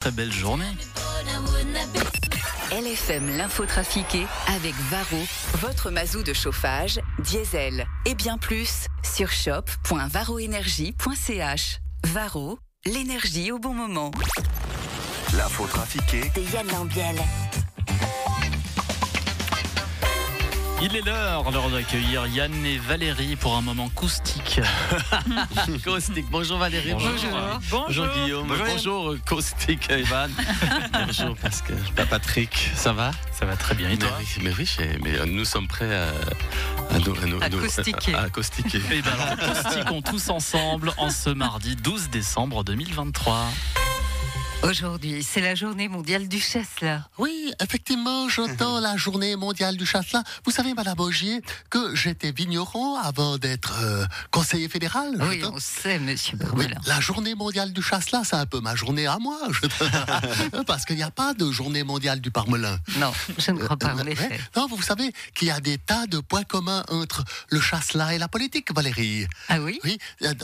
Très belle journée. LFM l'info trafiquée avec Varro, votre mazou de chauffage, diesel et bien plus sur shop.varroénergie.ch. Varro, l'énergie au bon moment. L'info trafiquée De Yann Lambiel. Il est l'heure, l'heure d'accueillir Yann et Valérie pour un moment caustique. Caustique. Bonjour Valérie. Bonjour. Bonjour, Guillaume. Bonjour, Caustique Evan. bonjour Pascal. Pas Patrick. Ça va? Ça va très bien. Et mais toi? oui, mais oui, mais euh, nous sommes prêts à, à nous, à nous- À caustiquer. à- caustiquer. Eh ben alors, caustiquons tous ensemble en ce mardi 12 décembre 2023. Aujourd'hui, c'est la journée mondiale du là. Oui, effectivement, j'entends la journée mondiale du chasselas. Vous savez, Madame Augier, que j'étais vigneron avant d'être euh, conseiller fédéral. Oui, on sait, monsieur Oui, la journée mondiale du chasselas, c'est un peu ma journée à moi. Parce qu'il n'y a pas de journée mondiale du parmelin. Non, je ne crois pas, en Euh, effet. Non, vous savez qu'il y a des tas de points communs entre le chasselas et la politique, Valérie. Ah oui? Oui,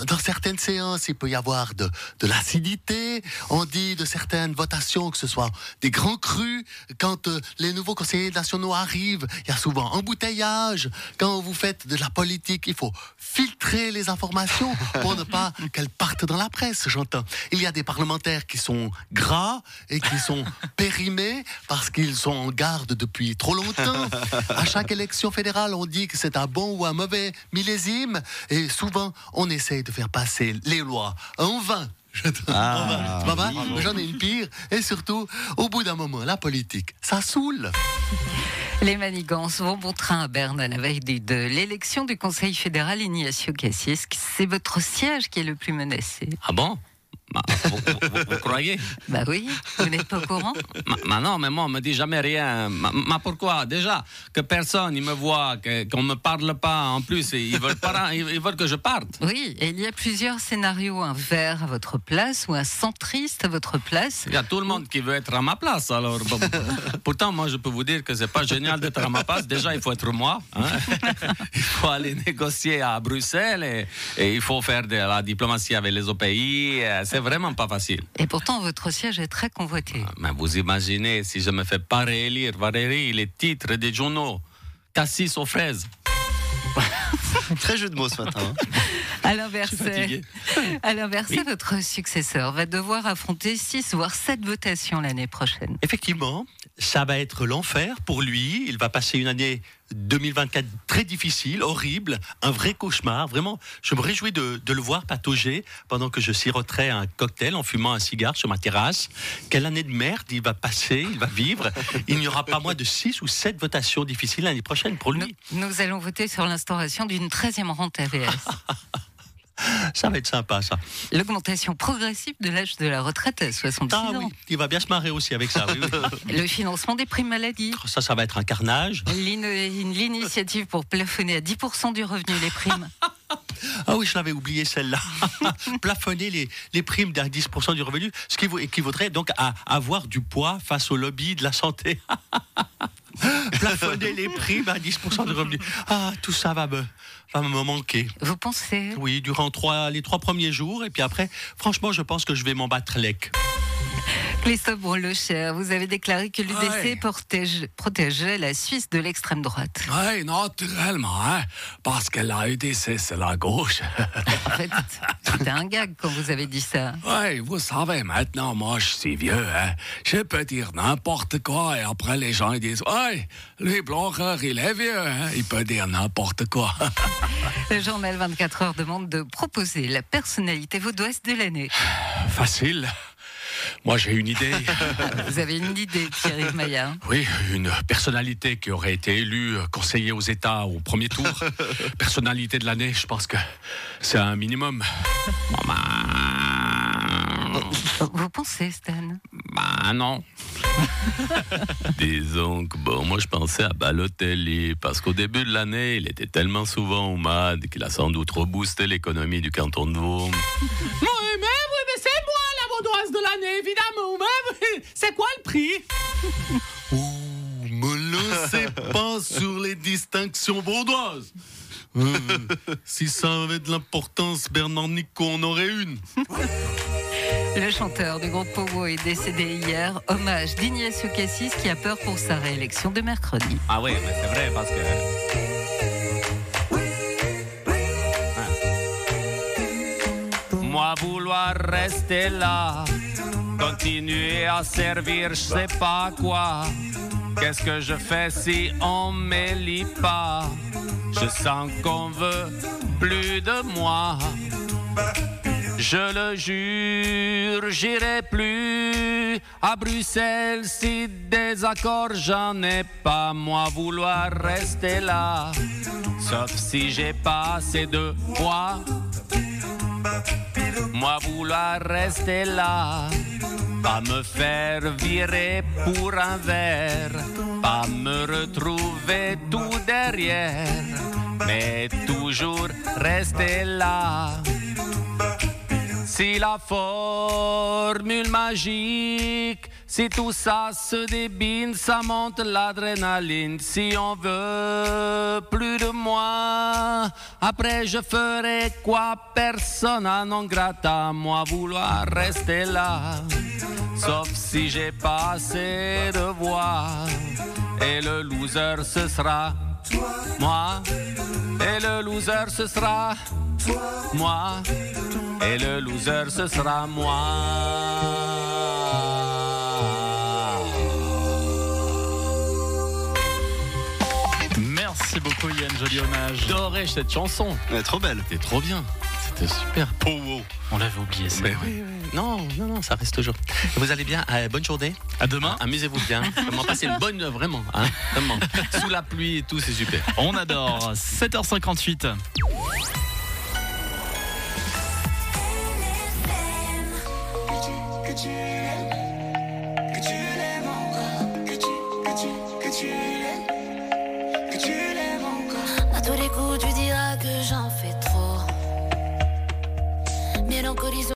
dans certaines séances, il peut y avoir de, de l'acidité. On dit de certaines votations que ce soit des grands crus. Quand euh, les nouveaux conseillers nationaux arrivent, il y a souvent embouteillage. Quand vous faites de la politique, il faut filtrer les informations pour ne pas qu'elles partent dans la presse, j'entends. Il y a des parlementaires qui sont gras et qui sont périmés parce qu'ils sont en garde depuis trop longtemps. À chaque élection fédérale, on dit que c'est un bon ou un mauvais millésime et souvent on essaye de faire passer les lois en vain. Mal J'en ai une pire. Et surtout, au bout d'un moment, la politique, ça saoule. Les manigances vont bon train à Berne à la veille de de l'élection du Conseil fédéral Ignacio Cassis. C'est votre siège qui est le plus menacé. Ah bon? Bah, vous, vous- vous- vous croyez Bah oui, vous n'êtes pas au courant ma non, mais moi, on me dit jamais rien. Ma, ma pourquoi? Déjà, que personne ne me voit, qu'on ne me parle pas. En plus, ils veulent, pas, ils, ils veulent que je parte. Oui, et il y a plusieurs scénarios. Un vert à votre place ou un centriste à votre place. Il y a tout le monde qui veut être à ma place. Alors, pourtant, moi, je peux vous dire que c'est pas génial d'être à ma place. Déjà, il faut être moi. hein. Il faut aller négocier à Bruxelles et, et il faut faire de la diplomatie avec les autres pays. C'est vraiment pas facile. Et pourtant, votre siège est très convoité. Mais vous imaginez si je me fais pas réélire, Valérie, les titres des journaux, Cassis aux fraises. Très jeu de mots ce matin. hein. À l'inverse, fatigué. à l'inverse, votre successeur va devoir affronter 6 voire 7 votations l'année prochaine. Effectivement, ça va être l'enfer pour lui. Il va passer une année 2024 très difficile, horrible, un vrai cauchemar. Vraiment, je me réjouis de, de le voir patauger pendant que je siroterai un cocktail en fumant un cigare sur ma terrasse. Quelle année de merde il va passer, il va vivre. Il n'y aura pas moins de 6 ou 7 votations difficiles l'année prochaine pour Nous, lui. nous allons voter sur l'instauration d'une 13e rente AVS. Ça va être sympa, ça. L'augmentation progressive de l'âge de la retraite à 66 Ah ans. oui, il va bien se marrer aussi avec ça. oui, oui. Le financement des primes maladie. Ça, ça va être un carnage. L'in- L'initiative pour plafonner à 10% du revenu les primes. Ah oui, je l'avais oublié celle-là. Plafonner les, les primes d'un 10% du revenu, ce qui équivaudrait donc à avoir du poids face au lobby de la santé. Plafonner les primes à 10% du revenu. Ah, tout ça va me, va me manquer. Vous pensez? Oui, durant trois, les trois premiers jours. Et puis après, franchement, je pense que je vais m'en battre lec. Christophe Brolocher, vous avez déclaré que l'UDC protège- protégeait la Suisse de l'extrême droite. Oui, naturellement, hein, parce que la UDC, c'est la gauche. En fait, c'était un gag quand vous avez dit ça. oui, vous savez, maintenant, moi, je suis vieux, hein. Je peux dire n'importe quoi, et après, les gens, ils disent, oui, lui, Blanquer, il est vieux, hein. Il peut dire n'importe quoi. Le journal 24 heures demande de proposer la personnalité vaudoise de l'année. Facile. Moi, j'ai une idée. Vous avez une idée, Thierry Maillard Oui, une personnalité qui aurait été élue euh, conseiller aux États au premier tour. personnalité de l'année, je pense que c'est un minimum. Vous pensez, Stan? Bah non. Disons que bon, moi je pensais à Balotelli parce qu'au début de l'année, il était tellement souvent au MAD qu'il a sans doute reboosté l'économie du canton de Vaud. Oui, mais, oui, mais c'est moi la vaudoise de l'année, évidemment. C'est quoi le prix? Ouh, me lancez pas sur les distinctions vaudoises. Euh, si ça avait de l'importance, Bernard Nico en aurait une. Le chanteur du groupe Pogo est décédé hier. Hommage d'Ignacio Cassis qui a peur pour sa réélection de mercredi. Ah oui, mais c'est vrai parce que. Ah. Moi vouloir rester là, continuer à servir, je sais pas quoi. Qu'est-ce que je fais si on m'élit pas? Je sens qu'on veut plus de moi. Je le jure, j'irai plus à Bruxelles si désaccord j'en ai pas. Moi vouloir rester là, sauf si j'ai pas assez de poids. Moi vouloir rester là, pas me faire virer pour un verre, pas me retrouver tout derrière, mais toujours rester là. Si la formule magique, si tout ça se débine, ça monte l'adrénaline. Si on veut plus de moi, après je ferai quoi? Persona non grata, moi vouloir rester là. Sauf si j'ai pas assez de voix. Et le loser ce sera moi. Et le loser ce sera moi. Et le loser ce sera moi. Merci beaucoup Yann, joli hommage. J'adorais cette chanson. Elle est trop belle. C'était trop bien. C'était super. Powo. On l'avait oublié ça. Mais oui, oui. Non, non, non, ça reste toujours. Vous allez bien Euh, Bonne journée. À demain. Amusez-vous bien. Vraiment, passez une bonne, vraiment. Hein, vraiment. Sous la pluie et tout, c'est super. On adore. 7h58. À